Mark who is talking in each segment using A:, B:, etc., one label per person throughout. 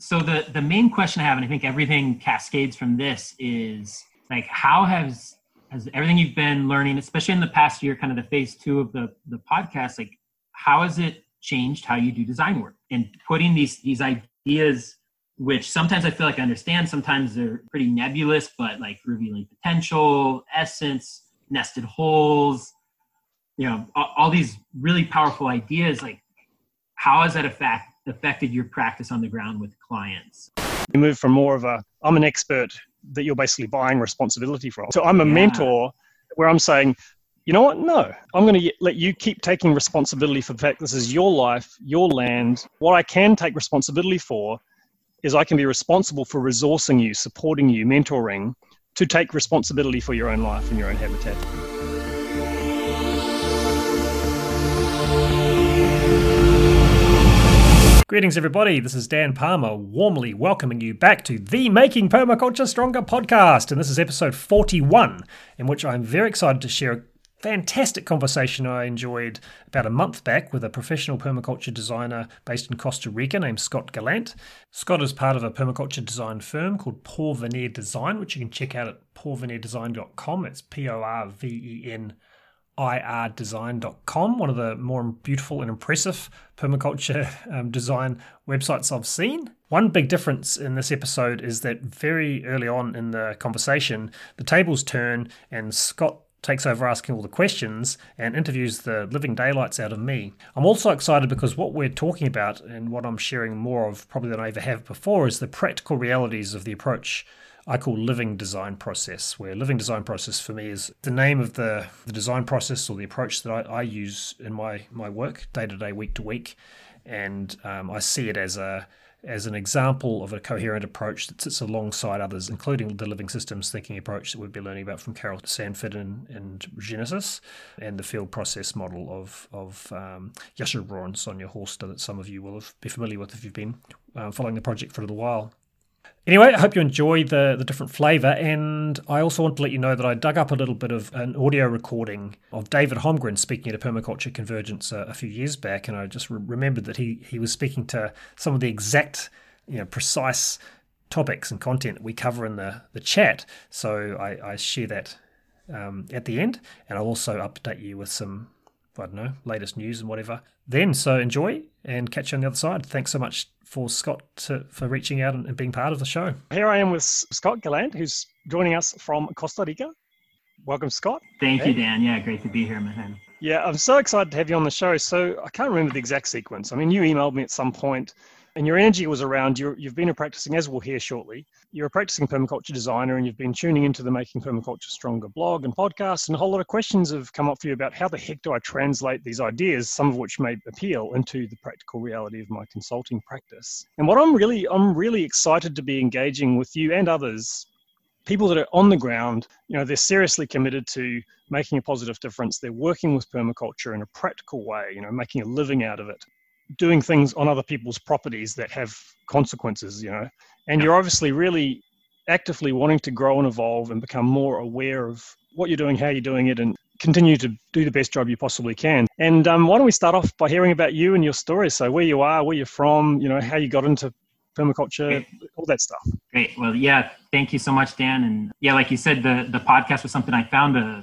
A: so the the main question I have, and I think everything cascades from this, is like how has has everything you've been learning, especially in the past year, kind of the phase two of the the podcast, like how has it changed how you do design work and putting these these ideas which sometimes I feel like I understand, sometimes they're pretty nebulous, but like revealing potential, essence, nested wholes, you know, all, all these really powerful ideas. Like, how has that affect, affected your practice on the ground with clients?
B: You move from more of a, I'm an expert that you're basically buying responsibility from. So I'm a yeah. mentor where I'm saying, you know what? No, I'm going to let you keep taking responsibility for the fact this is your life, your land. What I can take responsibility for is I can be responsible for resourcing you, supporting you, mentoring to take responsibility for your own life and your own habitat. Greetings, everybody. This is Dan Palmer, warmly welcoming you back to the Making Permaculture Stronger podcast. And this is episode 41, in which I'm very excited to share a fantastic conversation I enjoyed about a month back with a professional permaculture designer based in Costa Rica named Scott Gallant. Scott is part of a permaculture design firm called Porvenir Design, which you can check out at porvenirdesign.com. It's P O R V E N irdesign.com, one of the more beautiful and impressive permaculture um, design websites I've seen. One big difference in this episode is that very early on in the conversation, the tables turn and Scott takes over asking all the questions and interviews the living daylights out of me. I'm also excited because what we're talking about and what I'm sharing more of probably than I ever have before is the practical realities of the approach I call living design process, where living design process for me is the name of the, the design process or the approach that I, I use in my, my work day to day, week to week. And um, I see it as a as an example of a coherent approach that sits alongside others, including the living systems thinking approach that we've been learning about from Carol Sanford and, and Genesis, and the field process model of, of um, Jascha and Sonja Hörster that some of you will be familiar with if you've been uh, following the project for a little while. Anyway, I hope you enjoy the, the different flavour, and I also want to let you know that I dug up a little bit of an audio recording of David Holmgren speaking at a permaculture convergence a, a few years back, and I just re- remembered that he he was speaking to some of the exact, you know, precise topics and content we cover in the, the chat. So I, I share that um, at the end, and I'll also update you with some I don't know, latest news and whatever. Then, so enjoy and catch you on the other side. Thanks so much for Scott to, for reaching out and, and, being part of the show. Here I am with Scott Gallant, who's joining us from Costa Rica. Welcome, Scott.
A: Thank hey. you, Dan. Yeah, great to be here, man.
B: Yeah, I'm so excited to have you on the show. So I can't remember the exact sequence. I mean, you emailed me at some point and your energy was around you you've been practicing as we'll hear shortly you're a practicing permaculture designer and you've been tuning into the making permaculture stronger blog and podcast and a whole lot of questions have come up for you about how the heck do i translate these ideas some of which may appeal into the practical reality of my consulting practice. And what i'm really i'm really excited to be engaging with you and others people that are on the ground you know they're seriously committed to making a positive difference they're working with permaculture in a practical way you know making a living out of it doing things on other people's properties that have consequences, you know. And you're obviously really actively wanting to grow and evolve and become more aware of what you're doing, how you're doing it, and continue to do the best job you possibly can. And um, why don't we start off by hearing about you and your story? So where you are, where you're from, you know, how you got into permaculture, all that stuff.
A: Great. Well, yeah, thank you so much, Dan. And yeah, like you said, the the podcast was something I found a uh,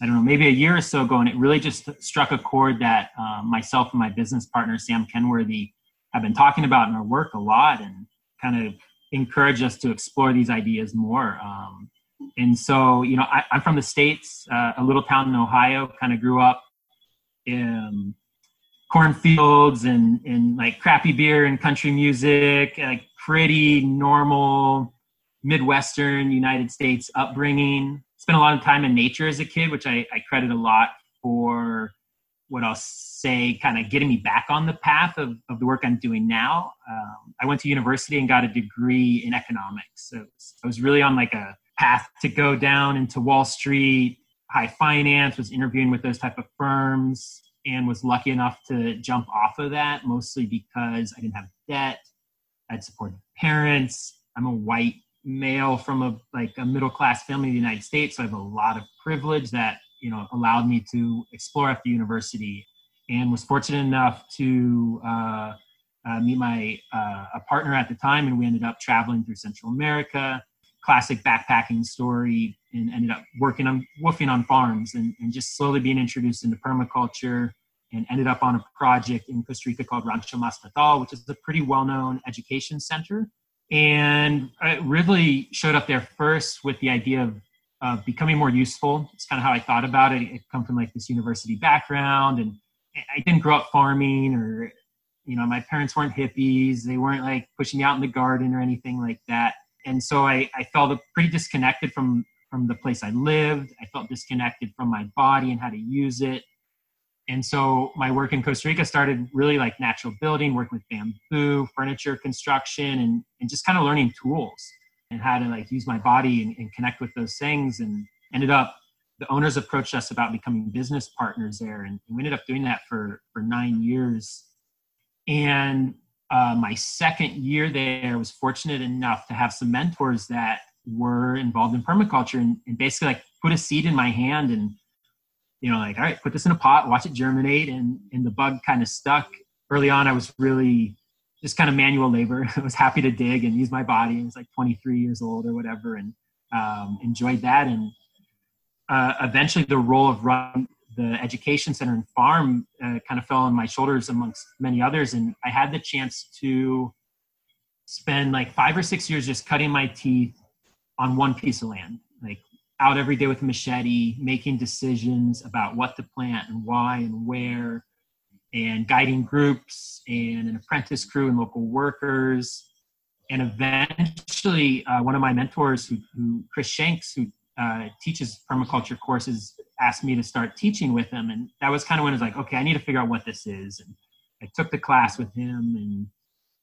A: I don't know, maybe a year or so ago, and it really just struck a chord that uh, myself and my business partner, Sam Kenworthy, have been talking about in our work a lot and kind of encourage us to explore these ideas more. Um, and so, you know, I, am from the States, uh, a little town in Ohio, kind of grew up in cornfields and, and like crappy beer and country music, like pretty normal Midwestern United States upbringing spent a lot of time in nature as a kid, which I, I credit a lot for what I'll say kind of getting me back on the path of, of the work I'm doing now. Um, I went to university and got a degree in economics. So I was really on like a path to go down into Wall Street, high finance, was interviewing with those type of firms and was lucky enough to jump off of that mostly because I didn't have debt. I'd supported parents. I'm a white male from a like a middle class family in the United States, so I have a lot of privilege that you know allowed me to explore at the university, and was fortunate enough to uh, uh, meet my uh, a partner at the time, and we ended up traveling through Central America. Classic backpacking story, and ended up working on woofing on farms, and, and just slowly being introduced into permaculture, and ended up on a project in Costa Rica called Rancho Mastatal, which is a pretty well-known education center. And I really showed up there first with the idea of uh, becoming more useful. It's kind of how I thought about it. It come from like this university background, and I didn't grow up farming or you know my parents weren't hippies they weren't like pushing me out in the garden or anything like that and so i, I felt pretty disconnected from from the place i lived i felt disconnected from my body and how to use it and so my work in costa rica started really like natural building working with bamboo furniture construction and, and just kind of learning tools and how to like use my body and, and connect with those things. And ended up the owners approached us about becoming business partners there and we ended up doing that for for nine years. And uh, my second year there was fortunate enough to have some mentors that were involved in permaculture and, and basically like put a seed in my hand and you know like all right put this in a pot watch it germinate and and the bug kind of stuck. Early on i was really just kind of manual labor. I was happy to dig and use my body. I was like 23 years old or whatever and um, enjoyed that. And uh, eventually the role of run the education center and farm uh, kind of fell on my shoulders amongst many others. And i had the chance to spend like five or six years just cutting my teeth on one piece of land out every day with a machete making decisions about what to plant and why and where and guiding groups and an apprentice crew and local workers. And eventually uh, one of my mentors who, who chris shanks who uh, teaches permaculture courses asked me to start teaching with him. And that was kind of when i was like okay i need to figure out what this is. And i took the class with him and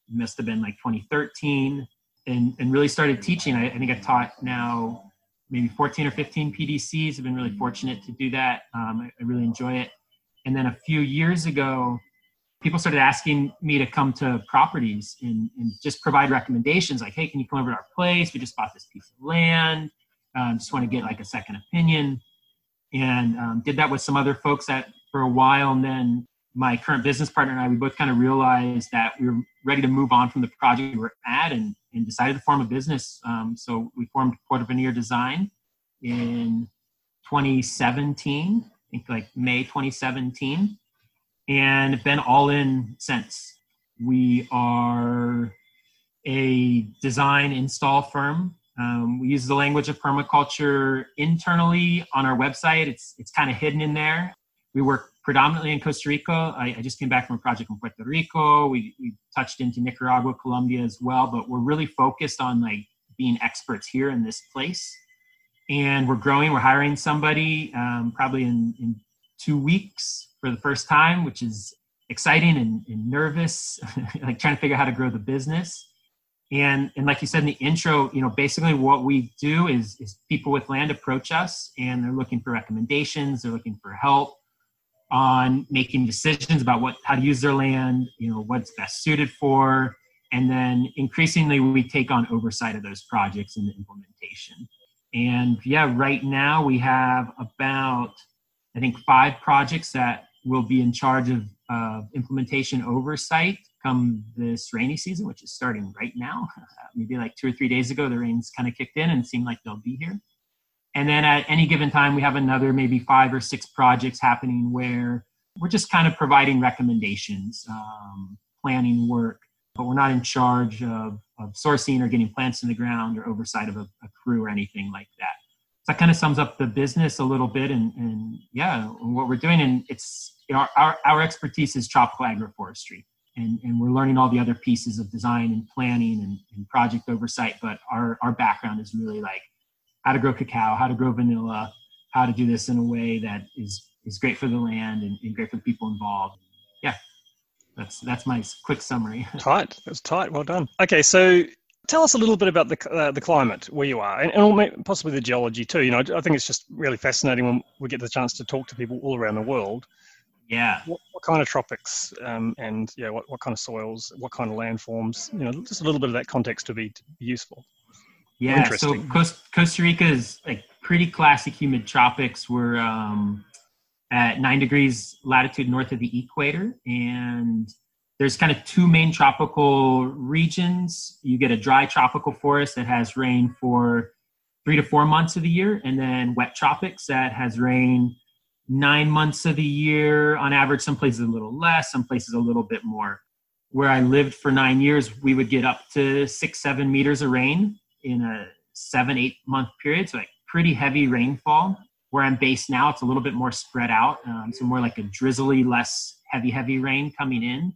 A: must have been like 2013 and, and really started teaching. I, I think i've taught now maybe 14 or 15 pdcs i've been really fortunate to do that. Um, I, I really enjoy it. And then a few years ago people started asking me to come to properties and, and just provide recommendations like hey can you come over to our place? We just bought this piece of land. Um, just want to get like a second opinion. And um, did that with some other folks that for a while and then my current business partner and i we both kind of realized that we were ready to move on from the project we were at and, and decided to form a business um, so we formed Porvenir design in 2017 i think like may 2017 and been all in since we are a design install firm um, we use the language of permaculture internally on our website. It's it's kind of hidden in there. We work predominantly in Costa Rica. I, I, just came back from a project in Puerto Rico. We, we touched into Nicaragua, Colombia as well, but we're really focused on like being experts here in this place. And we're growing. We're hiring somebody um, probably in, in two weeks for the first time, which is exciting and, and nervous, like trying to figure out how to grow the business and and like you said in the intro you know basically what we do is is people with land approach us and they're looking for recommendations they're looking for help on making decisions about what how to use their land you know what's best suited for and then increasingly we take on oversight of those projects and the implementation and yeah right now we have about i think five projects that will be in charge of uh, implementation oversight come this rainy season, which is starting right now. Maybe like two or three days ago, the rains kind of kicked in and seemed like they'll be here. And then at any given time, we have another maybe five or six projects happening where we're just kind of providing recommendations, um, planning work, but we're not in charge of, of sourcing or getting plants in the ground or oversight of a, a crew or anything like that. So that kind of sums up the business a little bit and, and yeah, what we're doing. And it's our, our, our expertise is tropical agroforestry and, and we're learning all the other pieces of design and planning and, and project oversight. But our, our background is really like how to grow cacao, how to grow vanilla, how to do this in a way that is, is great for the land and, and great for the people involved. Yeah, that's, that's my quick summary.
B: tight. That's tight. Well done. Okay. So tell us a little bit about the, uh, the climate where you are and, and possibly the geology too. You know, I think it's just really fascinating when we get the chance to talk to people all around the world
A: yeah.
B: What, what kind of tropics um, and yeah, what, what kind of soils, what kind of landforms? You know, just a little bit of that context to be, to be useful.
A: Yeah. So Costa Rica is like pretty classic humid tropics. We're um, at nine degrees latitude north of the equator, and there's kind of two main tropical regions. You get a dry tropical forest that has rain for three to four months of the year, and then wet tropics that has rain nine months of the year on average. Some places a little less, some places a little bit more. Where I lived for nine years, we would get up to six, seven meters of rain in a seven, eight month period. So like pretty heavy rainfall. Where I'm based now, it's a little bit more spread out. Um, so more like a drizzly, less heavy, heavy rain coming in.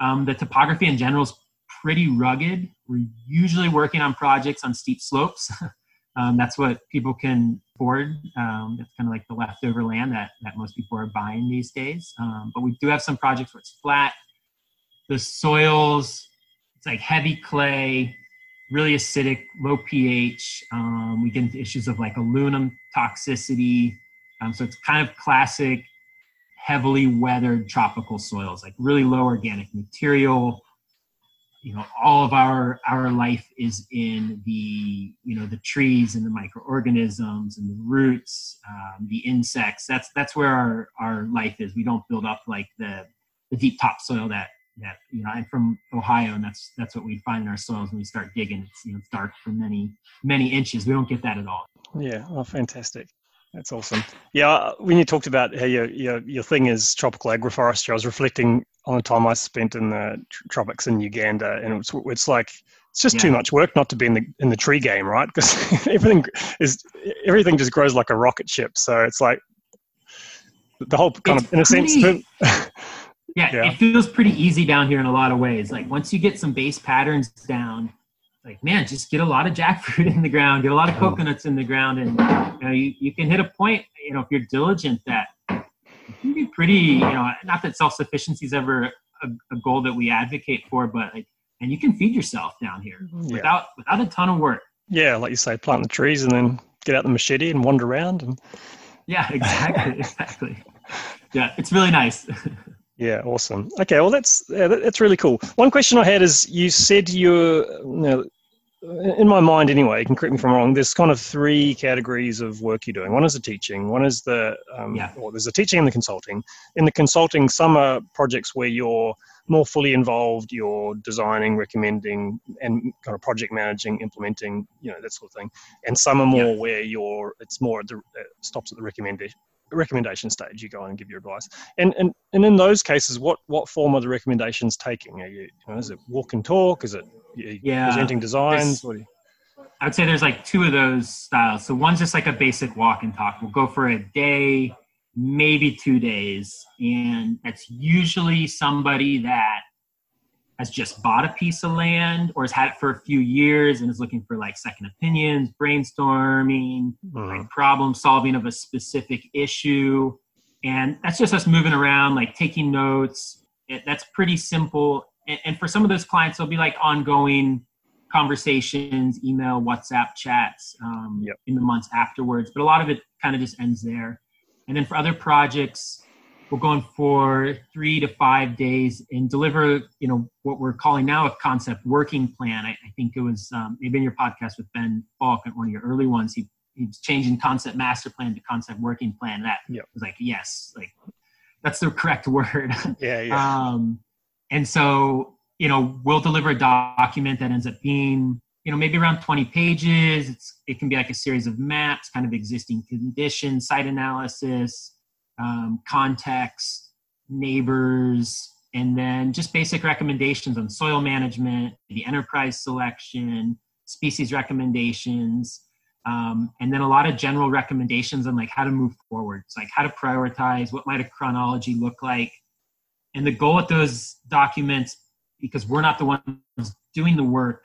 A: Um, the topography in general is pretty rugged. We're usually working on projects on steep slopes. um, that's what people can afford. Um, that's kind of like the leftover land that, that most people are buying these days. Um, but we do have some projects where it's flat. The soils, it's like heavy clay, really acidic, low pH. Um, we get into issues of like aluminum toxicity. Um, so it's kind of classic heavily weathered tropical soils, like really low organic material. You know, all of our our life is in the you know the trees and the microorganisms and the roots, um, the insects. That's that's where our our life is. We don't build up like the the deep topsoil that that you know. I'm from Ohio, and that's that's what we find in our soils when we start digging. It's you know it's dark for many many inches. We don't get that at all.
C: Yeah, oh, fantastic. That's awesome. Yeah, when you talked about how your your your thing is tropical agroforestry, I was reflecting on the time I spent in the tropics in Uganda, and it's it's like it's just yeah. too much work not to be in the in the tree game, right? Because everything is everything just grows like a rocket ship. So it's like the whole kind it's of in a pretty, sense.
A: Yeah, yeah, it feels pretty easy down here in a lot of ways. Like once you get some base patterns down, like man just get a lot of jackfruit in the ground get a lot of coconuts in the ground and you know you, you can hit a point you know if you're diligent that you can be pretty you know not that self-sufficiency is ever a, a, goal that we advocate for but like and you can feed yourself down here mm-hmm. yeah. without without a ton of work.
C: Yeah like you say plant the trees and then get out the machete and wander around and
A: yeah exactly exactly. Yeah it's really nice
C: Yeah, awesome. Okay, well that's yeah, that's really cool. One question I had is you said you're you know, in my mind anyway, you can correct me if I'm wrong, there's kind of three categories of work you're doing. One is the teaching, one is the, um, yeah. well, there's the teaching and the consulting. In the consulting, some are projects where you're more fully involved, you're designing, recommending, and kind of project managing, implementing, you know, that sort of thing. And some are more yeah. where you're, it's more at the, uh, stops at the recommendation recommendation stage you go on and give your advice and and, and in those cases what what form are the recommendations taking are you, you know, is it walk and talk is it yeah, presenting designs? You...
A: I'd say there's like two of those styles. So one's just like a basic walk and talk. We'll go for a day, maybe two days, and that's usually somebody that has just bought a piece of land or has had it for a few years and is looking for like second opinions, brainstorming, mm-hmm. like problem solving of a specific issue. And that's just us moving around, like taking notes. It, that's pretty simple and, and for some of those clients, there'll be like ongoing conversations, email, WhatsApp chats um, yep. in the months afterwards. But a lot of it kind of just ends there. And then for other projects, we're going for three to five days and deliver, you know, what we're calling now a concept working plan. I, I think it was um, maybe in your podcast with Ben Falk one of your early ones. He he's changing concept master plan to concept working plan. That yep. was like yes, like that's the correct word.
C: Yeah, yeah.
A: um, and so you know we'll deliver a document that ends up being you know maybe around 20 pages it's, it can be like a series of maps kind of existing conditions site analysis um, context neighbors and then just basic recommendations on soil management the enterprise selection species recommendations um, and then a lot of general recommendations on like how to move forward it's like how to prioritize what might a chronology look like. And the goal with those documents, because we're not the ones doing the work,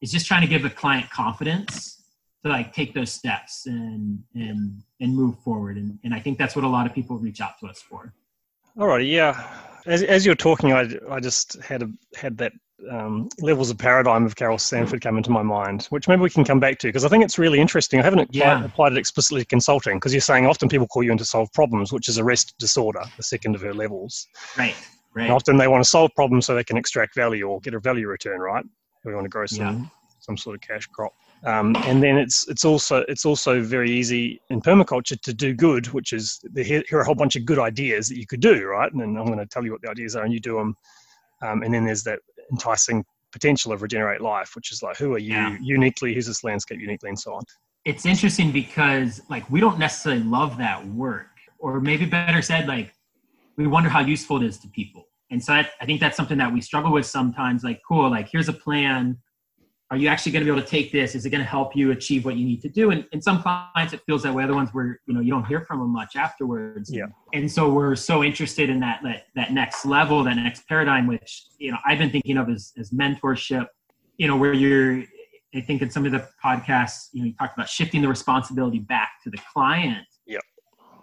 A: is just trying to give the client confidence to like take those steps and and and move forward. And and I think that's what a lot of people reach out to us for.
C: all right yeah. As as you're talking, I I just had a had that um, levels of paradigm of Carol Sanford come into my mind, which maybe we can come back to because I think it's really interesting. I haven't applied, yeah. applied it explicitly to consulting because you're saying often people call you in to solve problems, which is arrest disorder, the second of her levels.
A: Right. Right.
C: And often they want to solve problems so they can extract value or get a value return, right? We want to grow some yeah. some sort of cash crop. Um, and then it's it's also it's also very easy in permaculture to do good, which is here, here are a whole bunch of good ideas that you could do, right? And then I'm going to tell you what the ideas are, and you do them Um, and then there's that enticing potential of regenerate life, which is like, who are you yeah. uniquely? Who's this landscape uniquely, and so on.
A: It's interesting because like we don't necessarily love that work, or maybe better said, like we wonder how useful it is to people. And so I, I think that's something that we struggle with sometimes. Like, cool, like here's a plan are you actually going to be able to take this? Is it going to help you achieve what you need to do? And, and some clients it feels that way. Other ones where you know you don't hear from them much afterwards.
C: Yeah.
A: And so we're so interested in that that, that next level that next paradigm which you know i've been thinking of as, as mentorship you know where you're i think in some of the podcasts you know you talked about shifting the responsibility back to the client.
C: Yeah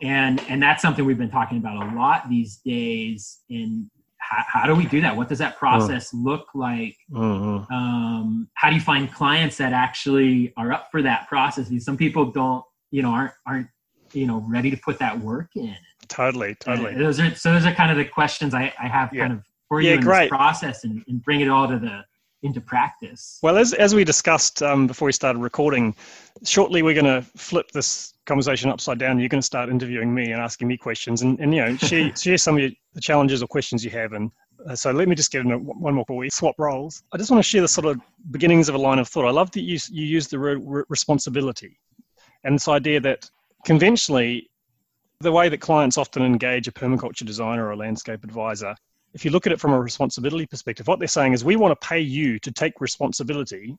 A: and and that's something we've been talking about a lot these days in how, how, do we do that? What does that process mm. look like? Mm-hmm. Um, how do you find clients that actually are up for that process? Because some people don't, you know, aren't aren't you know ready to put that work in.
C: Totally, totally.
A: And those are so those are kind of the questions I, I have yeah. kind of for you in great. this process and, and bring it all to the into practice.
C: Well, as as we discussed um, before we started recording, shortly we're going to flip this conversation upside down. You're going to start interviewing me and asking me questions, and, and you know, share, share some of the challenges or questions you have. And uh, so, let me just get one more before we swap roles. I just want to share the sort of beginnings of a line of thought. I love that you you use the word responsibility, and this idea that conventionally, the way that clients often engage a permaculture designer or a landscape advisor if you look at it from a responsibility perspective, what they're saying is we want to pay you to take responsibility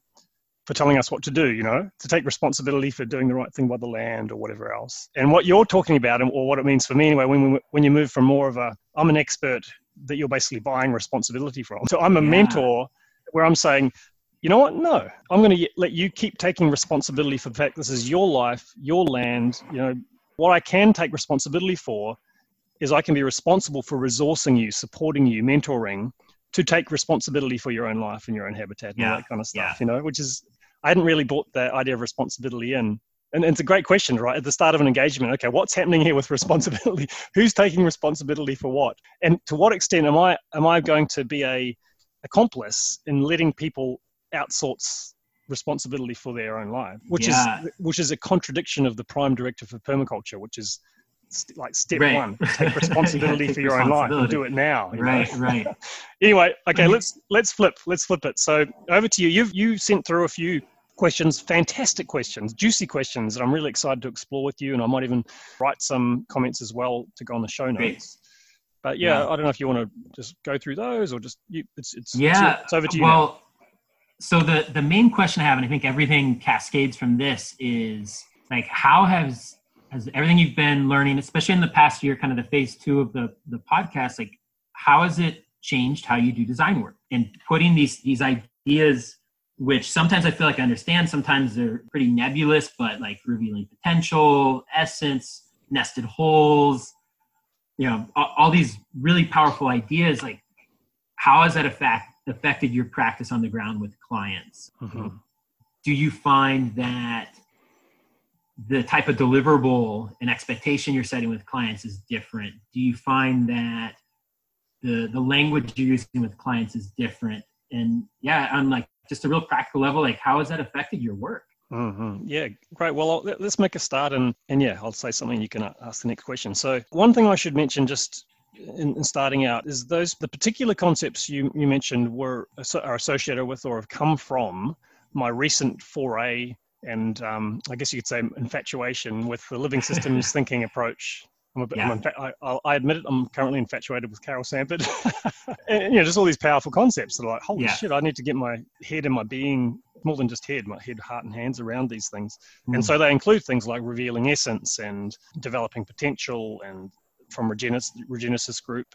C: for telling us what to do, you know, to take responsibility for doing the right thing by the land or whatever else. And what you're talking about, or what it means for me anyway, when, we, when you move from more of a, I'm an expert that you're basically buying responsibility from. So I'm a yeah. mentor where I'm saying, you know what? No, I'm going to let you keep taking responsibility for the fact this is your life, your land. You know, what I can take responsibility for is I can be responsible for resourcing you, supporting you, mentoring to take responsibility for your own life and your own habitat and yeah. all that kind of stuff, yeah. you know, which is, I hadn't really brought the idea of responsibility in. And, and it's a great question, right? At the start of an engagement, okay, what's happening here with responsibility? Who's taking responsibility for what? And to what extent am I am I going to be a accomplice in letting people outsource responsibility for their own life, which yeah. is which is a contradiction of the prime directive for permaculture, which is st- like step right. one take responsibility yeah, for your own life and do it now
A: right know? right
C: anyway okay mm-hmm. let's let's flip let's flip it so over to you you've you sent through a few questions fantastic questions juicy questions that i'm really excited to explore with you and i might even write some comments as well to go on the show notes Great. but yeah, yeah, i don't know if you want to just go through those or just you, it's it's
A: yeah
C: it's, it's over to you
A: well
C: now.
A: so the the main question i have and i think everything cascades from this is like how has has everything you've been learning, especially in the past year, kind of the phase two of the the podcast, like how has it changed how you do design work and putting these these ideas which sometimes I feel like I understand, sometimes they're pretty nebulous, but like revealing potential, essence, nested wholes, you know, all, all these really powerful ideas. Like, how has that affect, affected your practice on the ground with clients? Mm-hmm. Do you find that the type of deliverable and expectation you're setting with clients is different? Do you find that the the language you're using with clients is different? And yeah, on like just a real practical level, like how has that affected your work?
C: Mm-hmm. Yeah, great. Well, let's make a start, and and yeah, I'll say something. You can ask the next question. So, one thing I should mention just in, in, starting out is those the particular concepts you you mentioned were are associated with or have come from my recent foray and um, I guess you could say infatuation with the living systems thinking approach. I'm a bit, yeah. I'm I, I, admit it, I'm currently infatuated with Carol Sanford. and, you know, just all these powerful concepts that are like, holy yeah. shit, I need to get my head and my being, more than just head, my head, heart, and hands around these things. Mm. And so they include things like revealing essence and developing potential and from Regenesis, Regenesis Group,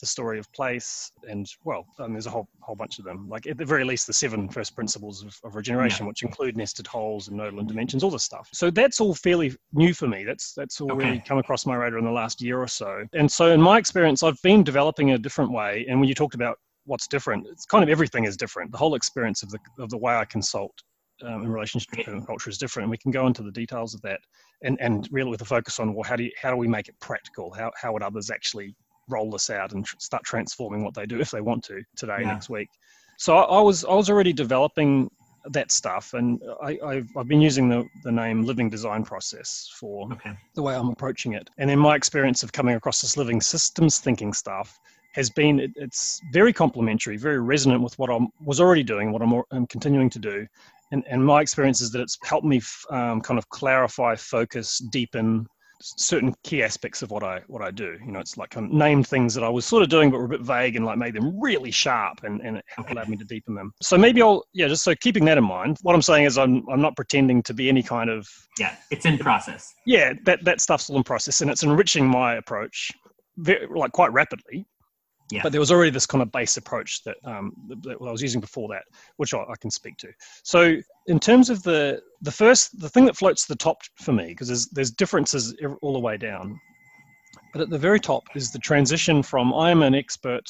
C: the story of place, and well, um, there's a whole whole bunch of them. Like at the very least, the seven first principles of, of regeneration, yeah. which include nested wholes and nodal and dimensions, all this stuff. So that's all fairly new for me. That's that's all okay. really come across my radar in the last year or so. And so in my experience, I've been developing a different way. And when you talked about what's different, it's kind of everything is different. The whole experience of the of the way I consult um, in relationship to permaculture is different, and we can go into the details of that, and and really with a focus on well, how do you, how do we make it practical? How how would others actually roll this out and tr- start transforming what they do if they want to today, yeah. next week. So I, I, was I was already developing that stuff, and I, have I've been using the, the name Living Design Process for okay. the way I'm approaching it. And in my experience of coming across this living systems thinking stuff has been it, it's very complementary, very resonant with what I was already doing, what I'm, I'm continuing to do, and and my experience is that it's helped me f- um, kind of clarify, focus, deepen certain key aspects of what I what I do. You know, it's like um, named things that I was sort of doing but were a bit vague and like made them really sharp and, and it allowed me to deepen them. So maybe I'll yeah, just so keeping that in mind. What I'm saying is I'm I'm not pretending to be any kind of
A: Yeah, it's in process.
C: Yeah, that that stuff's all in process and it's enriching my approach very, like quite rapidly. Yeah. But there was already this kind of base approach that, um, that I was using before that, which I, I, can speak to. So, in terms of the the first, the thing that floats to the top for me, because there's there's differences all the way down, but at the very top is the transition from I am an expert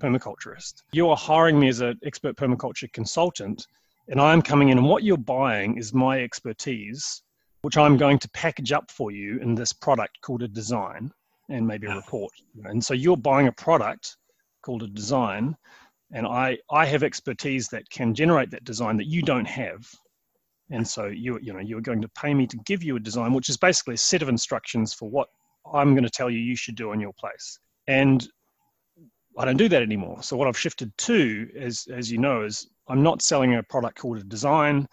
C: permaculturist. You are hiring me as an expert permaculture consultant, and I am coming in, and what you're buying is my expertise, which I'm going to package up for you in this product called a design and maybe a report. And so you're buying a product called a design and I, I have expertise that can generate that design that you don't have. And so you you know you're going to pay me to give you a design which is basically a set of instructions for what i'm going to tell you you should do on your place. And i don't do that anymore. So what i've shifted to as as you know is i'm not selling a product called a design.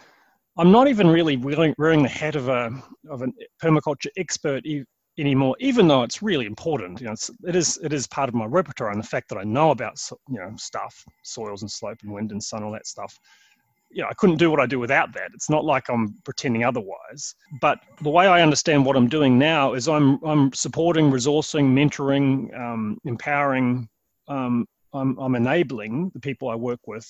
C: I'm not even really wearing, wearing the hat of a of a permaculture expert anymore, even though it's really important. You know, it's, it is it is part of my repertoire, and the fact that I know about you know stuff, soils and slope and wind and sun, all that stuff. You know, I couldn't do what I do without that. It's not like I'm pretending otherwise. But the way I understand what I'm doing now is I'm I'm supporting, resourcing, mentoring, um, empowering. Um, I'm, I'm enabling the people I work with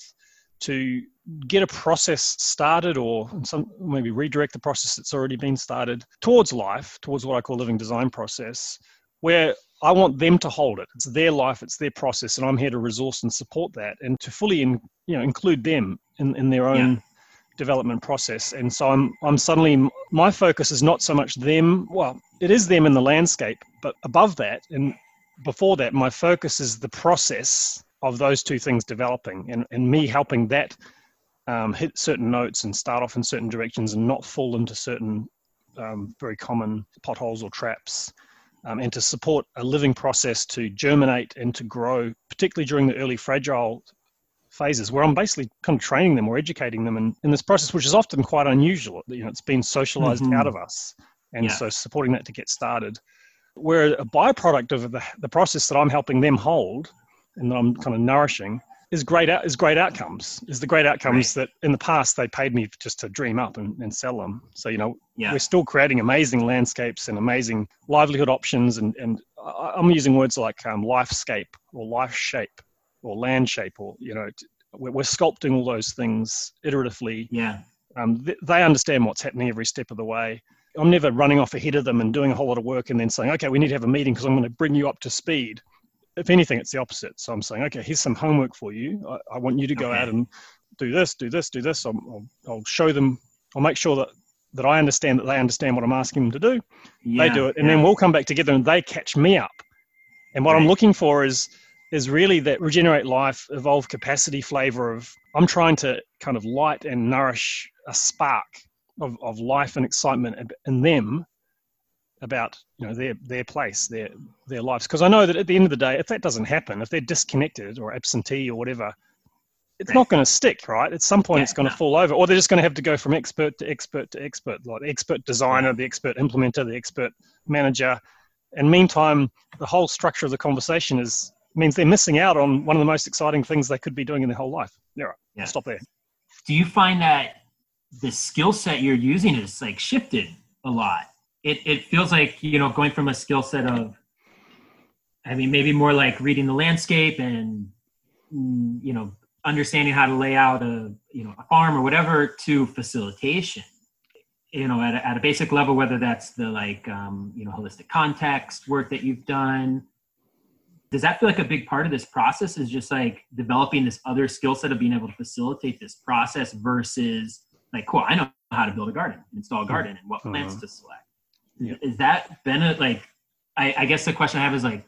C: to get a process started or some maybe redirect the process that's already been started towards life towards what i call living design process where i want them to hold it it's their life it's their process and i'm here to resource and support that and to fully in, you know include them in, in their own yeah. development process and so i'm i'm suddenly my focus is not so much them well it is them in the landscape but above that and before that my focus is the process of those two things developing and, and me helping that um, hit certain notes and start off in certain directions and not fall into certain um, very common potholes or traps um, and to support a living process to germinate and to grow particularly during the early fragile phases where i'm basically kind of training them or educating them in, in this process which is often quite unusual you know it's been socialized mm-hmm. out of us and yeah. so supporting that to get started where a byproduct of the, the process that i'm helping them hold and that I'm kind of nourishing is great is great outcomes is the great outcomes right. that in the past they paid me just to dream up and, and sell them. So you know yeah. we're still creating amazing landscapes and amazing livelihood options and and i'm using words like um, lifescape or life shape or land shape or you know we're, we're sculpting all those things iteratively.
A: Yeah.
C: Um, th- they understand what's happening every step of the way. I'm never running off ahead of them and doing a whole lot of work and then saying okay we need to have a meeting because i'm going to bring you up to speed if anything, it's the opposite. So I'm saying, okay, here's some homework for you. I, I want you to go okay. out and do this, do this, do this. I'll, I'll, I'll, show them. I'll make sure that that I understand that they understand what I'm asking them to do. Yeah, they do it, and yeah. then we'll come back together and they catch me up. And what right. I'm looking for is is really that regenerate life, evolve capacity flavor of I'm trying to kind of light and nourish a spark of, of life and excitement in them about you know their their place, their their lives. Because I know that at the end of the day, if that doesn't happen, if they're disconnected or absentee or whatever, it's not going to stick, right? At some point, yeah, it's going to no. fall over, or they're just going to have to go from expert to expert to expert, like the expert designer, the expert implementer, the expert manager. And meantime, the whole structure of the conversation is means they're missing out on one of the most exciting things they could be doing in their whole life. Yeah, right. yeah. Stop there.
A: Do you find that the skill set you're using is like shifted a lot? It, it feels like you know going from a skill set of i mean maybe more like reading the landscape and mm, you know understanding how to lay out a you know a farm or whatever to facilitation you know at a, at a basic level whether that's the like um, you know holistic context work that you've done does that feel like a big part of this process is just like developing this other skill set of being able to facilitate this process versus like cool i know how to build a garden install a garden and what plants uh-huh. to select yeah. is that been a, like I, I guess the question i have is like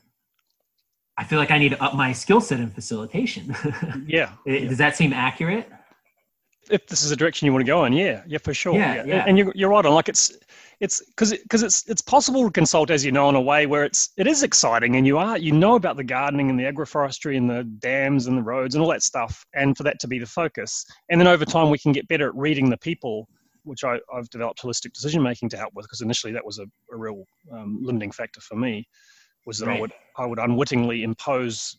A: i feel like i need to up my skill set in facilitation
C: yeah.
A: does that seem accurate
C: if this is a direction you want to go in, yeah, yeah, for sure.
A: Yeah, yeah.
C: And you're, you're right on. Like it's it's because because it's it's possible to consult as you know in a way where it's it is exciting and you are you know about the gardening and the agroforestry and the dams and the roads and all that stuff and for that to be the focus and then over time we can get better at reading the people which I, have developed holistic decision making to help with because initially that was a, a real um, limiting factor for me was that right. I would I would unwittingly impose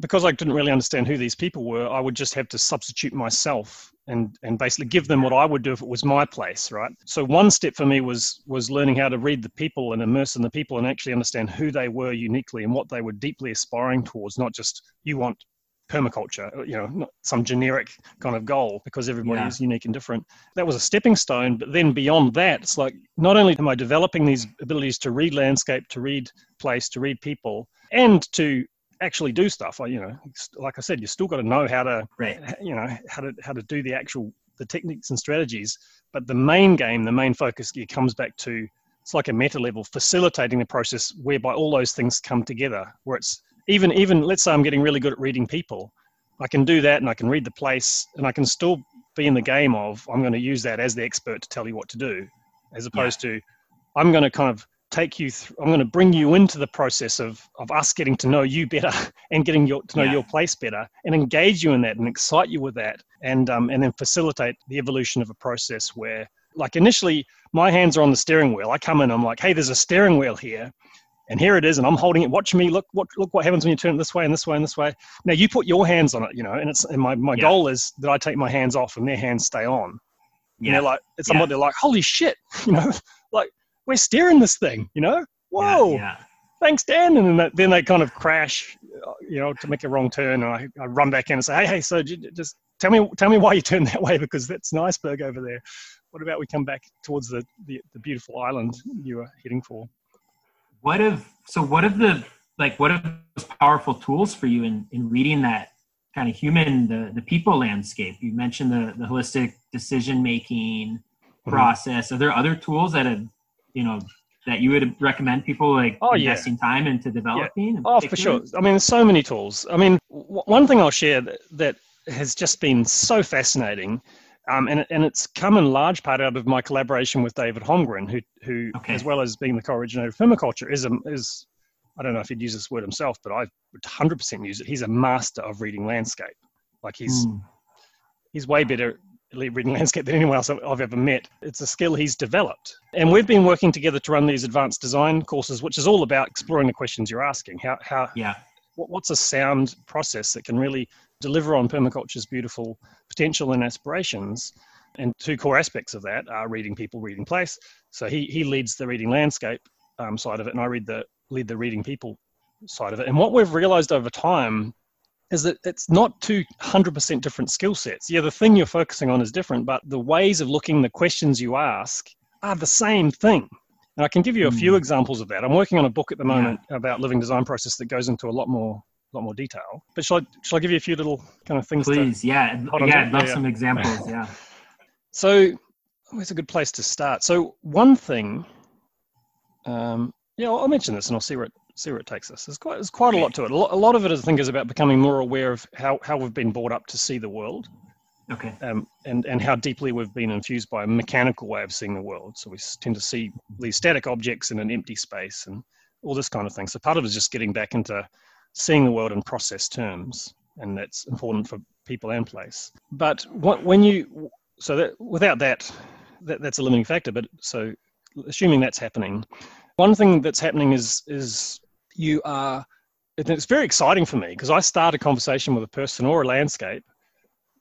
C: because I didn't really understand who these people were, I would just have to substitute myself and and basically give them what I would do if it was my place, right? So one step for me was was learning how to read the people and immerse in the people and actually understand who they were uniquely and what they were deeply aspiring towards, not just you want permaculture, uh, you know, not some generic kind of goal because everybody yeah. is unique and different. That was a stepping stone, but then beyond that, it's like not only am I developing these abilities to read landscape, to read place, to read people, and to actually do stuff. Like, you know, like I said, you still got to know how to, right. you know, how to how to do the actual the techniques and strategies. But the main game, the main focus, it comes back to it's like a meta level, facilitating the process whereby all those things come together. Where it's even even let's say I'm getting really good at reading people, I can do that and I can read the place and I can still be in the game of I'm going to use that as the expert to tell you what to do, as opposed yeah. to I'm going to kind of take you through, I'm going to bring you into the process of, of us getting to know you better and getting your, to know yeah. your place better and engage you in that and excite you with that and, um, and then facilitate the evolution of a process where like initially my hands are on the steering wheel. I come in, I'm like, hey, there's a steering wheel here and here it is and i'm holding it watch me look what look what happens when you turn it this way and this way and this way now you put your hands on it you know and it's and my, my yeah. goal is that i take my hands off and their hands stay on yeah. and they're like it's somebody yeah. they're like holy shit you know like we're steering this thing, you know? Whoa. Yeah. Thanks, Dan. And then, then they kind of crash, you know, to make a wrong turn. And I, I run back in and say, hey, hey, so just tell me, tell me why you turned that way because that's an iceberg over there. What about we come back towards the, the, the beautiful island you were heading for?
A: What if, so what if the, like, what if those powerful tools for you in, in reading that kind of human, the, the people landscape? You mentioned the, the holistic decision making mm-hmm. process. Are there other tools that have you know that you would recommend people like oh, investing yeah. time into developing?
C: Yeah. Oh, for sure. I mean, so many tools. I mean, w- one thing I'll share that, that has just been so fascinating, um, and, and it's come in large part out of my collaboration with David Holmgren, who, who okay. as well as being the co-originator of permaculture, is, a, is I don't know if he'd use this word himself, but I would 100% use it. He's a master of reading landscape. Like he's mm. he's way better at reading landscape than anyone else I've ever met. It's a skill he's developed. And we've been working together to run these advanced design courses, which is all about exploring the questions you're asking. How, how,
A: yeah.
C: What, what's a sound process that can really deliver on permaculture's beautiful potential and aspirations? And two core aspects of that are reading people, reading place. So he, he leads the reading landscape um, side of it, and I read the lead the reading people side of it. And what we've realized over time is that it's not two hundred percent different skill sets. Yeah, the thing you're focusing on is different, but the ways of looking, the questions you ask are the same thing. And I can give you a few mm. examples of that. I'm working on a book at the moment yeah. about living design process that goes into a lot more a lot more detail. But shall I shall I give you a few little kind of things?
A: Please, yeah, yeah, I'd love yeah, some yeah. examples. Yeah.
C: so, where's a good place to start? So, one thing, um, yeah, I'll mention this and I'll see where it see where it takes us. There's quite, there's quite a lot to it. A lot, a lot of it, I think, is about becoming more aware of how, how we've been brought up to see the world.
A: Okay.
C: Um, and, and how deeply we've been infused by a mechanical way of seeing the world. So we tend to see these static objects in an empty space and all this kind of thing. So part of it is just getting back into seeing the world in process terms. And that's important for people and place. But when you, so that without that, that that's a limiting factor. But so assuming that's happening, one thing that's happening is is you are it's very exciting for me because I start a conversation with a person or a landscape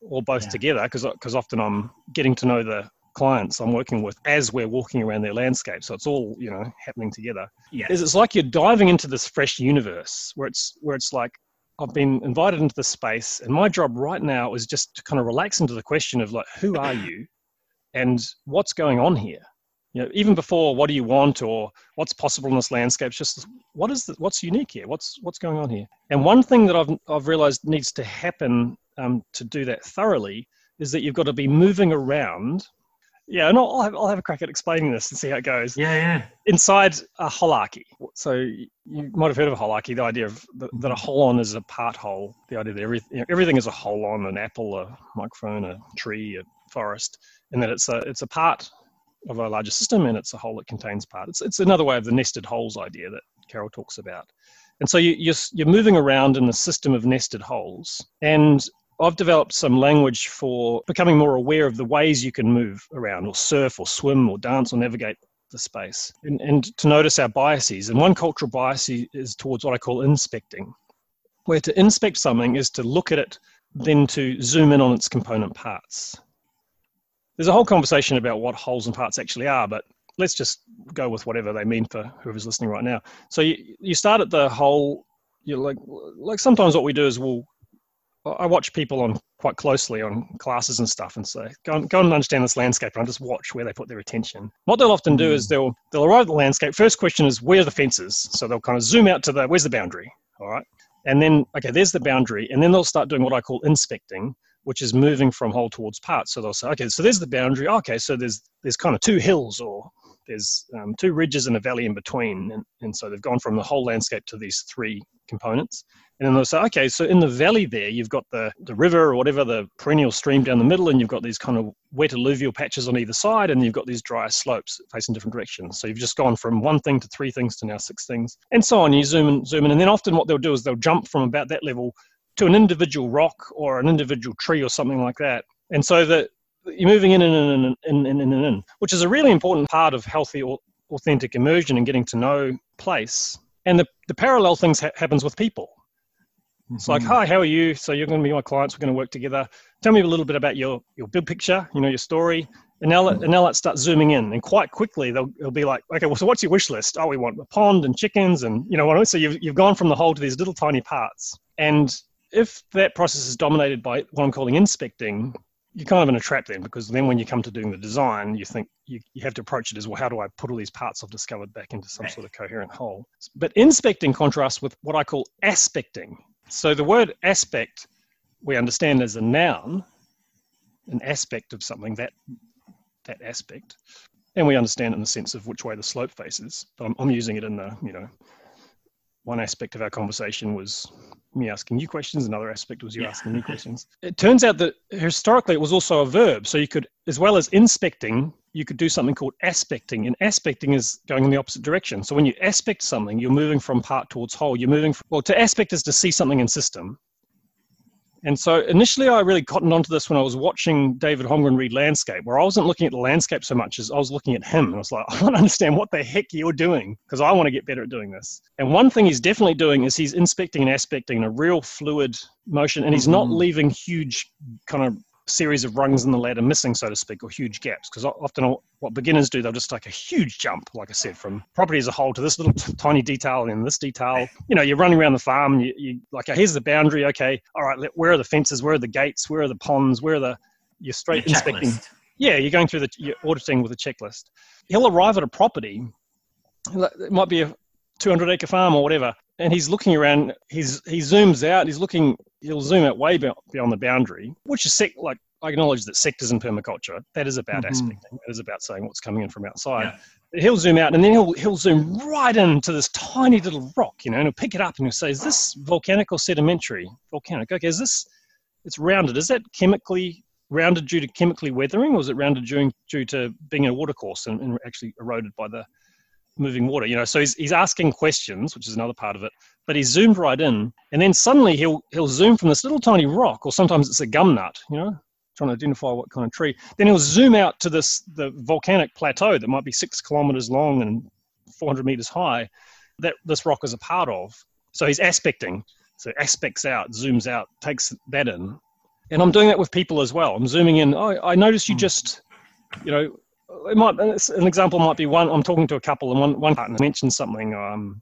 C: or both yeah. together because because often I'm getting to know the clients I'm working with as we're walking around their landscape. So it's all you know happening together.
A: Yeah.
C: It's like you're diving into this fresh universe where it's where it's like I've been invited into this space and my job right now is just to kind of relax into the question of like who are you and what's going on here you know, even before what do you want or what's possible in this landscape, it's just what is the, what's unique here? What's what's going on here? And one thing that I've I've realized needs to happen um, to do that thoroughly is that you've got to be moving around. Yeah, and I'll have, I'll have a crack at explaining this and see how it goes.
A: Yeah, yeah.
C: Inside a holarchy. So you might have heard of a holarchy, the idea of the, that a mm-hmm. holon is a part whole, the idea that every, you know, everything is a holon, an apple, a microphone, a tree, a forest, and that it's a it's a part of a larger system and it's a whole that contains part. It's it's another way of the nested wholes idea that Carol talks about. And so you, you're, you're moving around in the system of nested wholes. And I've developed some language for becoming more aware of the ways you can move around, or surf, or swim, or dance, or navigate the space, and, and to notice our biases. And one cultural bias is towards what I call inspecting, where to inspect something is to look at it, then to zoom in on its component parts. There's a whole conversation about what wholes and parts actually are, but let's just go with whatever they mean for whoever's listening right now. So you, you start at the whole. You like like sometimes what we do is we'll. I watch people on quite closely on classes and stuff, and say, go and, go and understand this landscape, and I just watch where they put their attention. What they'll often do is hmm. they'll they'll arrive at the landscape. First question is where are the fences? So they'll kind of zoom out to the where's the boundary, all right, and then okay, there's the boundary, and then they'll start doing what I call inspecting, which is moving from whole towards part. So they'll say, okay, so there's the boundary. Okay, so there's there's kind of two hills or there's um, two ridges and a valley in between. And, and so they've gone from the whole landscape to these three components. And then they'll say, okay, so in the valley there, you've got the, the river or whatever, the perennial stream down the middle, and you've got these kind of wet alluvial patches on either side, and you've got these drier slopes facing different directions. So you've just gone from one thing to three things to now six things, and so on. You zoom in, zoom in, and then often what they'll do is they'll jump from about that level to an individual rock or an individual tree or something like that. And so that you're moving in and in and in and in and in, which is a really important part of healthy, authentic immersion and getting to know place. And the, the parallel things ha- happens with people. Mm-hmm. It's like, mm-hmm. hi, how are you? So you're going to be my clients. We're going to work together. Tell me a little bit about your your big picture. You know your story. And now, let, and now let's start zooming in. And quite quickly, they'll, they'll be like, okay, well, so what's your wish list? Oh, we want a pond and chickens, and you know what? So you've you've gone from the whole to these little tiny parts. And if that process is dominated by what I'm calling inspecting, you're kind of in a trap then because then when you come to doing the design, you think you, you have to approach it as well, how do I put all these parts I've discovered back into some sort of coherent whole? But inspecting contrasts with what I call aspecting. So the word aspect we understand as a noun, an aspect of something, that that aspect. And we understand in the sense of which way the slope faces. But I'm, I'm using it in the, you know, one aspect of our conversation was me asking you questions. Another aspect was you yeah. asking me questions. It turns out that historically it was also a verb. So you could, as well as inspecting, you could do something called aspecting. And aspecting is going in the opposite direction. So when you aspect something, you're moving from part towards whole. You're moving from, well, to aspect is to see something in system. And so initially, I really cottoned onto this when I was watching David Holmgren read landscape, where I wasn't looking at the landscape so much as I was looking at him. And I was like, I want to understand what the heck you're doing because I want to get better at doing this. And one thing he's definitely doing is he's inspecting and aspecting in a real fluid motion, and he's not mm-hmm. leaving huge kind of series of rungs in the ladder missing, so to speak, or huge gaps. Because often what beginners do, they'll just take a huge jump, like I said, from property as a whole to this little t- tiny detail and this detail. You know, you're running around the farm, you, you like, here's the boundary. Okay, all right, where are the fences? Where are the gates? Where are the ponds? Where are the you're straight inspecting. Checklist. Yeah, you're going through the you're auditing with a checklist. He'll arrive at a property. It might be a 200 acre farm or whatever, and he's looking around. He's he zooms out. He's looking. He'll zoom out way beyond the boundary, which is sec, like I acknowledge that sectors in permaculture that is about mm-hmm. aspecting. It is about saying what's coming in from outside. Yeah. He'll zoom out and then he'll he'll zoom right into this tiny little rock, you know, and he'll pick it up and he'll say, "Is this volcanic or sedimentary? Volcanic. Okay, is this? It's rounded. Is that chemically rounded due to chemically weathering, or is it rounded due, due to being a watercourse and, and actually eroded by the moving water. You know, so he's he's asking questions, which is another part of it. But he's zoomed right in, and then suddenly he'll he'll zoom from this little tiny rock, or sometimes it's a gum nut. You know, trying to identify what kind of tree. Then he'll zoom out to this the volcanic plateau that might be six kilometers long and 400 meters high that this rock is a part of. So he's aspecting. So aspects out, zooms out, takes that in. And I'm doing that with people as well. I'm zooming in. Oh, I noticed you hmm. just, you know, it might an example might be one. I'm talking to a couple, and one one partner mentioned something. Um,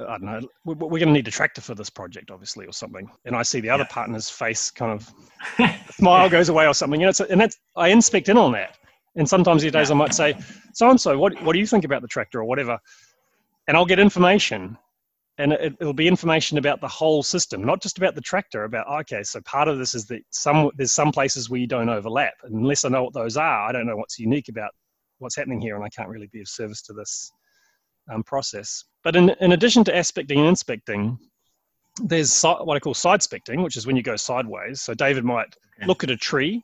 C: I don't know. We're, we're going to need a tractor for this project, obviously, or something. And I see the other yeah. partner's face kind of smile goes away or something. You know, and that's I inspect in on that. And sometimes these days I might say, so and so, what what do you think about the tractor or whatever? And I'll get information and it, will be information about the whole system, not just about the tractor. About okay, so part of this is that some there's some places where you don't overlap. And unless I know what those are, I don't know what's unique about what's happening here, and I can't really be of service to this um, process. But in, in addition to aspecting and inspecting, there's what I call side specting, which is when you go sideways. So David might okay. look at a tree,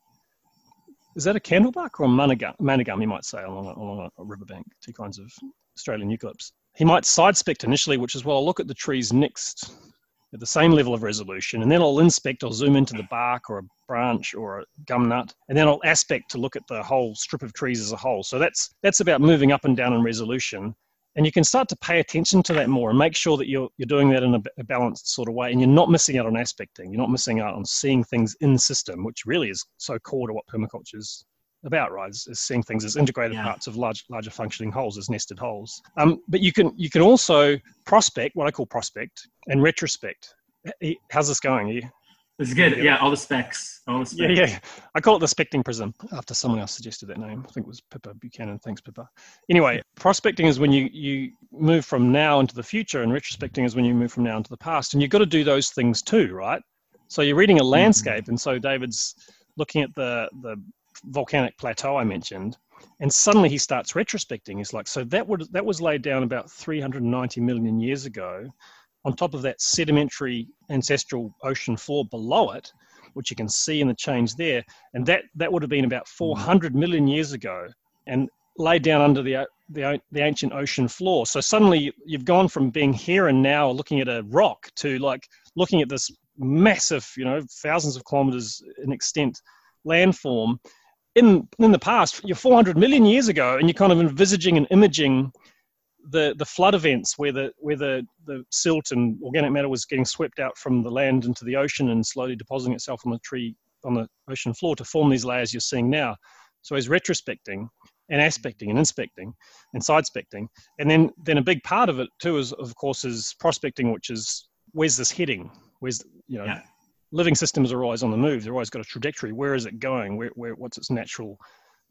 C: is that a candlebark or a manna gum, manigum you might say, along a, along a riverbank, two kinds of Australian eucalypts. He might side spect initially, which is well, I'll look at the trees next at the same level of resolution, and then I'll inspect, I'll zoom into the bark or a branch or a gum nut, and then I'll aspect to look at the whole strip of trees as a whole. So that's that's about moving up and down in resolution. And you can start to pay attention to that more and make sure that you're, you're doing that in a, a balanced sort of way and you're not missing out on aspecting. You're not missing out on seeing things in system, which really is so core to what permaculture is about, right? Is, is seeing things as integrated yeah. parts of large, larger functioning wholes, as nested wholes. Um, but you can you can also prospect, what I call prospect, and retrospect. How's this going? You,
A: it's good. Yeah, all the specs. All the specs.
C: Yeah, yeah. I call it the specting prism after someone else suggested that name. I think it was Pippa Buchanan. Thanks, Pippa. Anyway, prospecting is when you, you move from now into the future, and retrospecting is when you move from now into the past. And you've got to do those things too, right? So you're reading a mm-hmm. landscape, mm-hmm. and so David's looking at the, the volcanic plateau I mentioned, and suddenly he starts retrospecting. He's like, so that would that was laid down about 390 million years ago. On top of that sedimentary ancestral ocean floor below it, which you can see in the change there, and that that would have been about mm-hmm. 400 million years ago, and laid down under the the, the ancient ocean floor. So suddenly you've gone from being here and now looking at a rock to like looking at this massive, you know, thousands of kilometers in extent landform in in the past, you're 400 million years ago, and you're kind of envisaging and imaging the the flood events where the where the, the silt and organic matter was getting swept out from the land into the ocean and slowly depositing itself on the tree on the ocean floor to form these layers you're seeing now. So he's retrospecting and aspecting and inspecting and sidespecting. And then then a big part of it too is of course is prospecting, which is where's this heading? Where's you know yeah living systems are always on the move. They're always got a trajectory. Where is it going? Where, where, what's its natural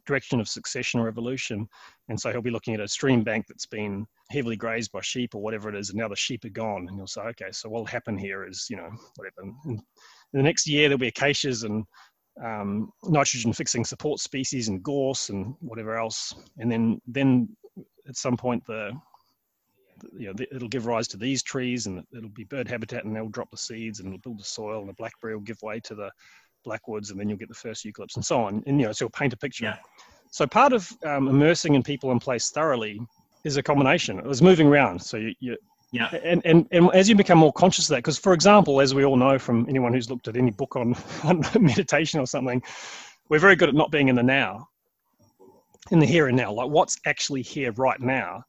C: direction of succession or evolution? And so he'll be looking at a stream bank that's been heavily grazed by sheep or whatever it is, and now the sheep are gone. And he'll say, okay, so what'll happen here is, you know, whatever. In the next year, there'll be acacias and um, nitrogen fixing support species and gorse and whatever else. And then, then at some point, the you know, it'll give rise to these trees and it'll be bird habitat and they'll drop the seeds and it'll build the soil and the blackberry will give way to the blackwoods and then you'll get the first eucalypts and so on. And, you know, so it'll paint a picture.
A: Yeah.
C: So part of um, immersing in people in place thoroughly is a combination. It was moving around. So you, you
A: yeah.
C: And, and, and as you become more conscious of that, because for example, as we all know from anyone who's looked at any book on, on meditation or something, we're very good at not being in the now, in the here and now, like what's actually here right now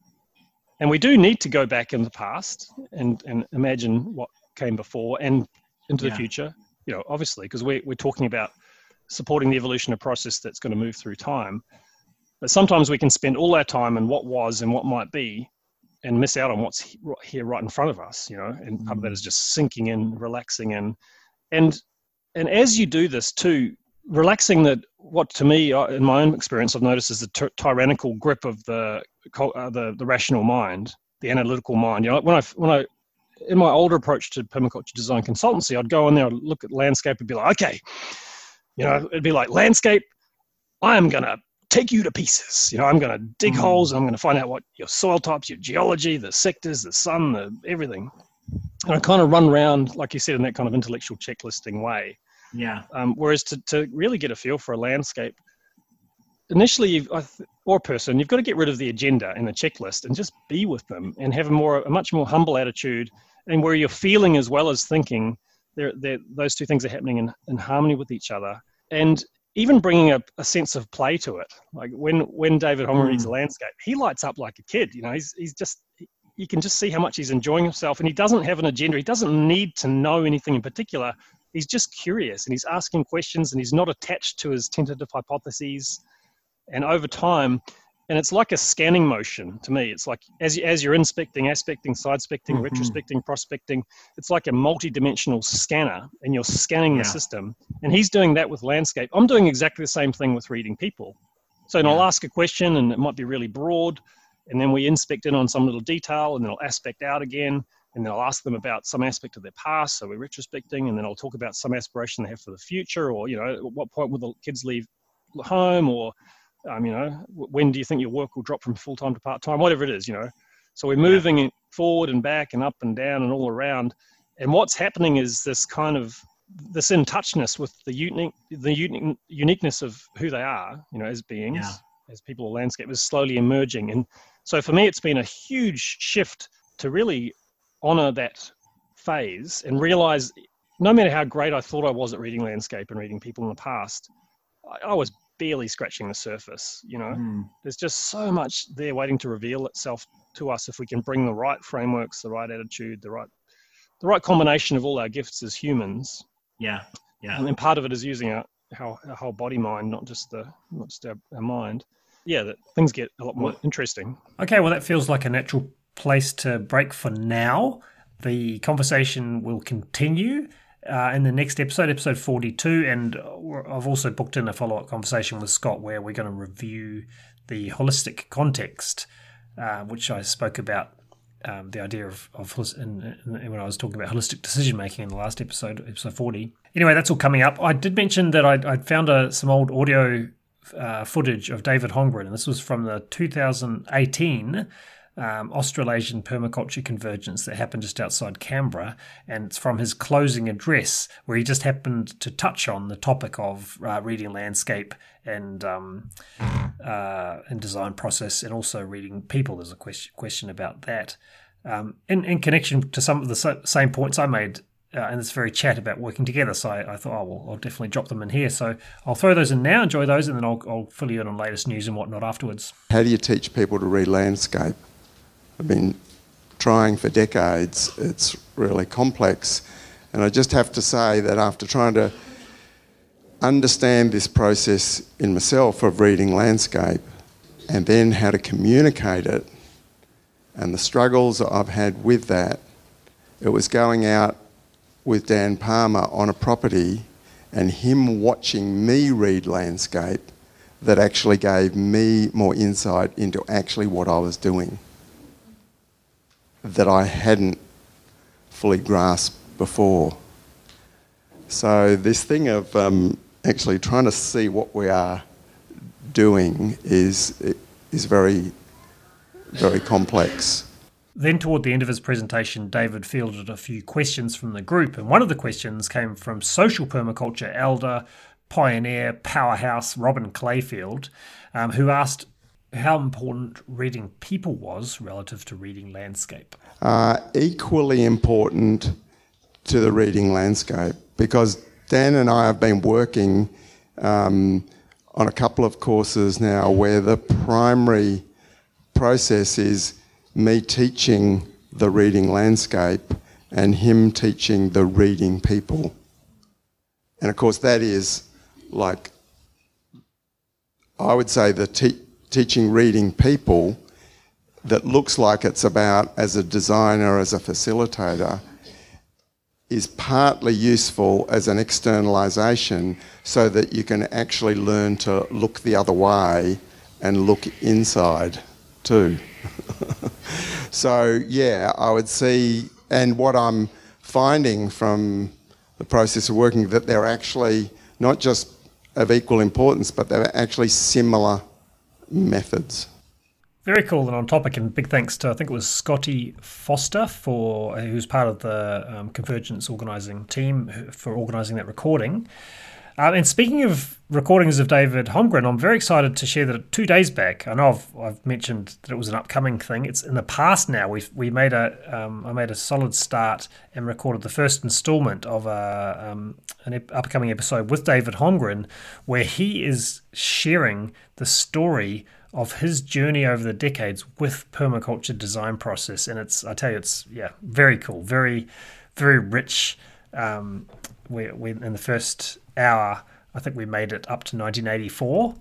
C: and we do need to go back in the past and, and imagine what came before and into yeah. the future, you know, obviously, because we're, we're talking about supporting the evolution of process that's going to move through time. But sometimes we can spend all our time in what was and what might be and miss out on what's here right in front of us, you know, and part of that mm. just sinking in, relaxing in. And, and as you do this too, relaxing the what to me uh, in my own experience i've noticed is the t- tyrannical grip of the, uh, the the rational mind the analytical mind. You know when i when i in my older approach to permaculture design consultancy i'd go in there I'd look at landscape and be like okay you know it'd be like landscape i am going to take you to pieces. You know i'm going to dig mm. holes i'm going to find out what your soil types your geology the sectors the sun the everything. And i kind of run around like you said in that kind of intellectual checklisting way
A: yeah.
C: Um, whereas to, to really get a feel for a landscape, initially, or person, you've got to get rid of the agenda and the checklist and just be with them and have a more a much more humble attitude and where you're feeling as well as thinking. They're, they're, those two things are happening in, in harmony with each other. And even bringing a, a sense of play to it. Like when when David Holmgren mm. reads a landscape, he lights up like a kid. You know, he's he's just you can just see how much he's enjoying himself, and he doesn't have an agenda. He doesn't need to know anything in particular he's just curious and he's asking questions and he's not attached to his tentative hypotheses. And over time, and it's like a scanning motion to me. It's like as you, as you're inspecting, aspecting, sidespecting, mm-hmm. retrospecting, prospecting, it's like a multi-dimensional scanner, and you're scanning yeah. the system. And he's doing that with landscape. I'm doing exactly the same thing with reading people. So yeah. I'll ask a question, and it might be really broad, and then we inspect in on some little detail, and then I'll aspect out again, and then I'll ask them about some aspect of their past. So we're retrospecting, and then I'll talk about some aspiration they have for the future, or you know, at what point will the kids leave home, or um, you know, when do you think your work will drop from full time to part time, whatever it is, you know. So we're moving yeah. forward and back and up and down and all around, and what's happening is this kind of this in touchness with the unique the unique uniqueness of who they are, you know, as beings, yeah. as people or landscape is slowly emerging. And so for me, it's been a huge shift to really honor that phase and realize no matter how great I thought I was at reading landscape and reading people in the past, I, I was barely scratching the surface. You know, mm. there's just so much there waiting to reveal itself to us if we can bring the right frameworks, the right attitude, the right the right combination of all our gifts as humans.
A: Yeah, yeah.
C: And then part of it is using our, our, our whole body mind, not just the not just our, our mind. Yeah, that things get a lot more well, interesting.
B: Okay, well that feels like a natural place to break for now. The conversation will continue uh, in the next episode, episode 42. And I've also booked in a follow up conversation with Scott where we're going to review the holistic context, uh, which I spoke about. Um, the idea of, of when I was talking about holistic decision making in the last episode, episode 40. Anyway, that's all coming up. I did mention that I, would found a, some old audio uh, footage of David Holmgren, and this was from the 2018 um, Australasian permaculture convergence that happened just outside Canberra, and it's from his closing address where he just happened to touch on the topic of uh, reading landscape and um, uh, and design process, and also reading people. There's a question question about that. Um, in, in connection to some of the same points I made uh, in this very chat about working together. So I, I, thought, oh, well, I'll definitely drop them in here. So I'll throw those in now, enjoy those, and then I'll, I'll fill you in on latest news and whatnot afterwards.
D: How do you teach people to read landscape? I've been trying for decades. It's really complex. And I just have to say that after trying to understand this process in myself of reading landscape and then how to communicate it and the struggles I've had with that, it was going out with Dan Palmer on a property and him watching me read landscape that actually gave me more insight into actually what I was doing that I hadn't fully grasped before. So, this thing of um, actually trying to see what we are doing is, is very, very complex.
B: Then, toward the end of his presentation, David fielded a few questions from the group, and one of the questions came from social permaculture elder, pioneer, powerhouse Robin Clayfield, um, who asked how important reading people was relative to reading landscape?
D: Uh, equally important to the reading landscape because Dan and I have been working um, on a couple of courses now where the primary process is me teaching the reading landscape and him teaching the reading people. And of course, that is like, I would say the te- teaching reading people that looks like it's about as a designer, as a facilitator, is partly useful as an externalization so that you can actually learn to look the other way and look inside too. so, yeah, I would see, and what I'm finding from the process of working, that they're actually not just of equal importance, but they're actually similar methods.
B: Very cool and on topic, and big thanks to I think it was Scotty Foster for who's part of the um, Convergence organising team for organising that recording. Um, and speaking of recordings of David Holmgren, I'm very excited to share that two days back. I know I've, I've mentioned that it was an upcoming thing. It's in the past now. We we made a um, I made a solid start and recorded the first instalment of a um, an upcoming episode with David Holmgren, where he is sharing the story of his journey over the decades with permaculture design process, and it's I tell you, it's yeah, very cool, very very rich. Um, we, we in the first hour, I think we made it up to 1984.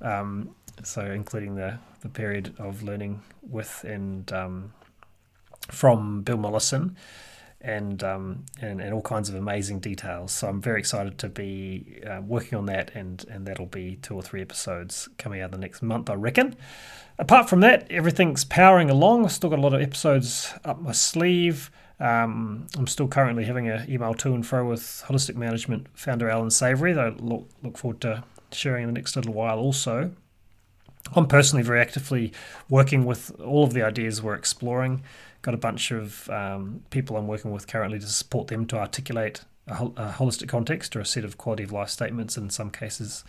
B: Um, so including the, the period of learning with and um, from Bill Mollison and, um, and and all kinds of amazing details. So I'm very excited to be uh, working on that, and and that'll be two or three episodes coming out the next month, I reckon. Apart from that, everything's powering along. I've still got a lot of episodes up my sleeve. Um, I'm still currently having an email to and fro with Holistic Management founder Allan Savory I look, look forward to sharing in the next little while also. I'm personally very actively working with all of the ideas we're exploring. Got a bunch of um, people I'm working with currently to support them to articulate a, a, holistic context or a set of quality of life statements. In some cases,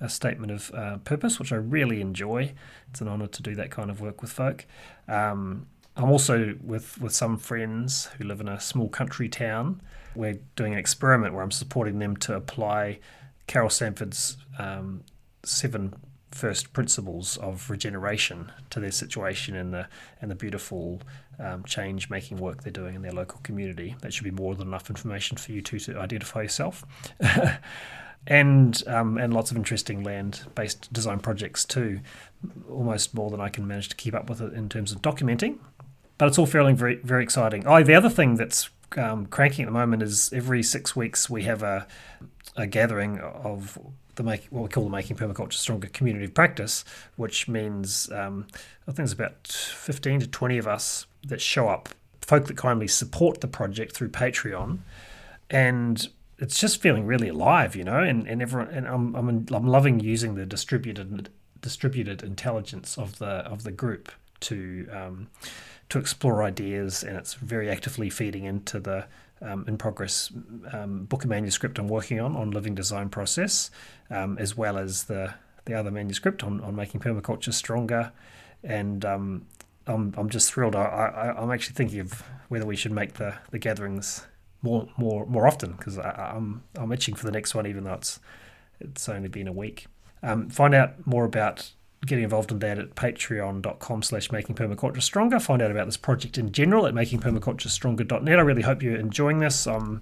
B: a statement of uh, purpose, which I really enjoy. It's an honour to do that kind of work with folk. Um, I'm also with with some friends who live in a small country town. We're doing an experiment where I'm supporting them to apply Carol Sanford's um, seven first principles of regeneration to their situation and the and the beautiful um, change making work they're doing in their local community. That should be more than enough information for you to, to identify yourself. and um, and lots of interesting land based design projects too. Almost more than I can manage to keep up with it in terms of documenting. But it's all feeling very very exciting. Oh, the other thing that's um, cranking at the moment is every six weeks we have a a gathering of the make what we call the Making Permaculture Stronger community of practice, which means um, I think there's about 15 to 20 of us that show up, folk that kindly support the project through Patreon, and it's just feeling really alive, you know. And and everyone and I'm I'm I'm loving using the distributed distributed intelligence of the of the group to um, to explore ideas, and it's very actively feeding into the um, in progress um, book and manuscript I'm working on on living design process, um, as well as the the other manuscript on, on making permaculture stronger, and um, I'm I'm just thrilled. I, I I'm actually thinking of whether we should make the the gatherings more more more often because I'm I'm itching for the next one, even though it's it's only been a week. Um, find out more about getting involved in that at patreon.com slash making permaculture stronger. Find out about this project in general at makingpermaculturestronger.net. I really hope you're enjoying this. I'm,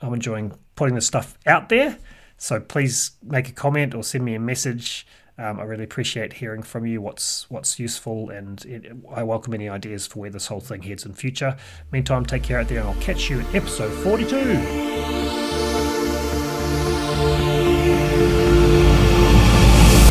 B: I'm enjoying putting this stuff out there. So please make a comment or send me a message. Um, I really appreciate hearing from you what's what's useful, and it, I welcome any ideas for where this whole thing heads in future. Meantime, take care out there, and I'll catch you in episode 42.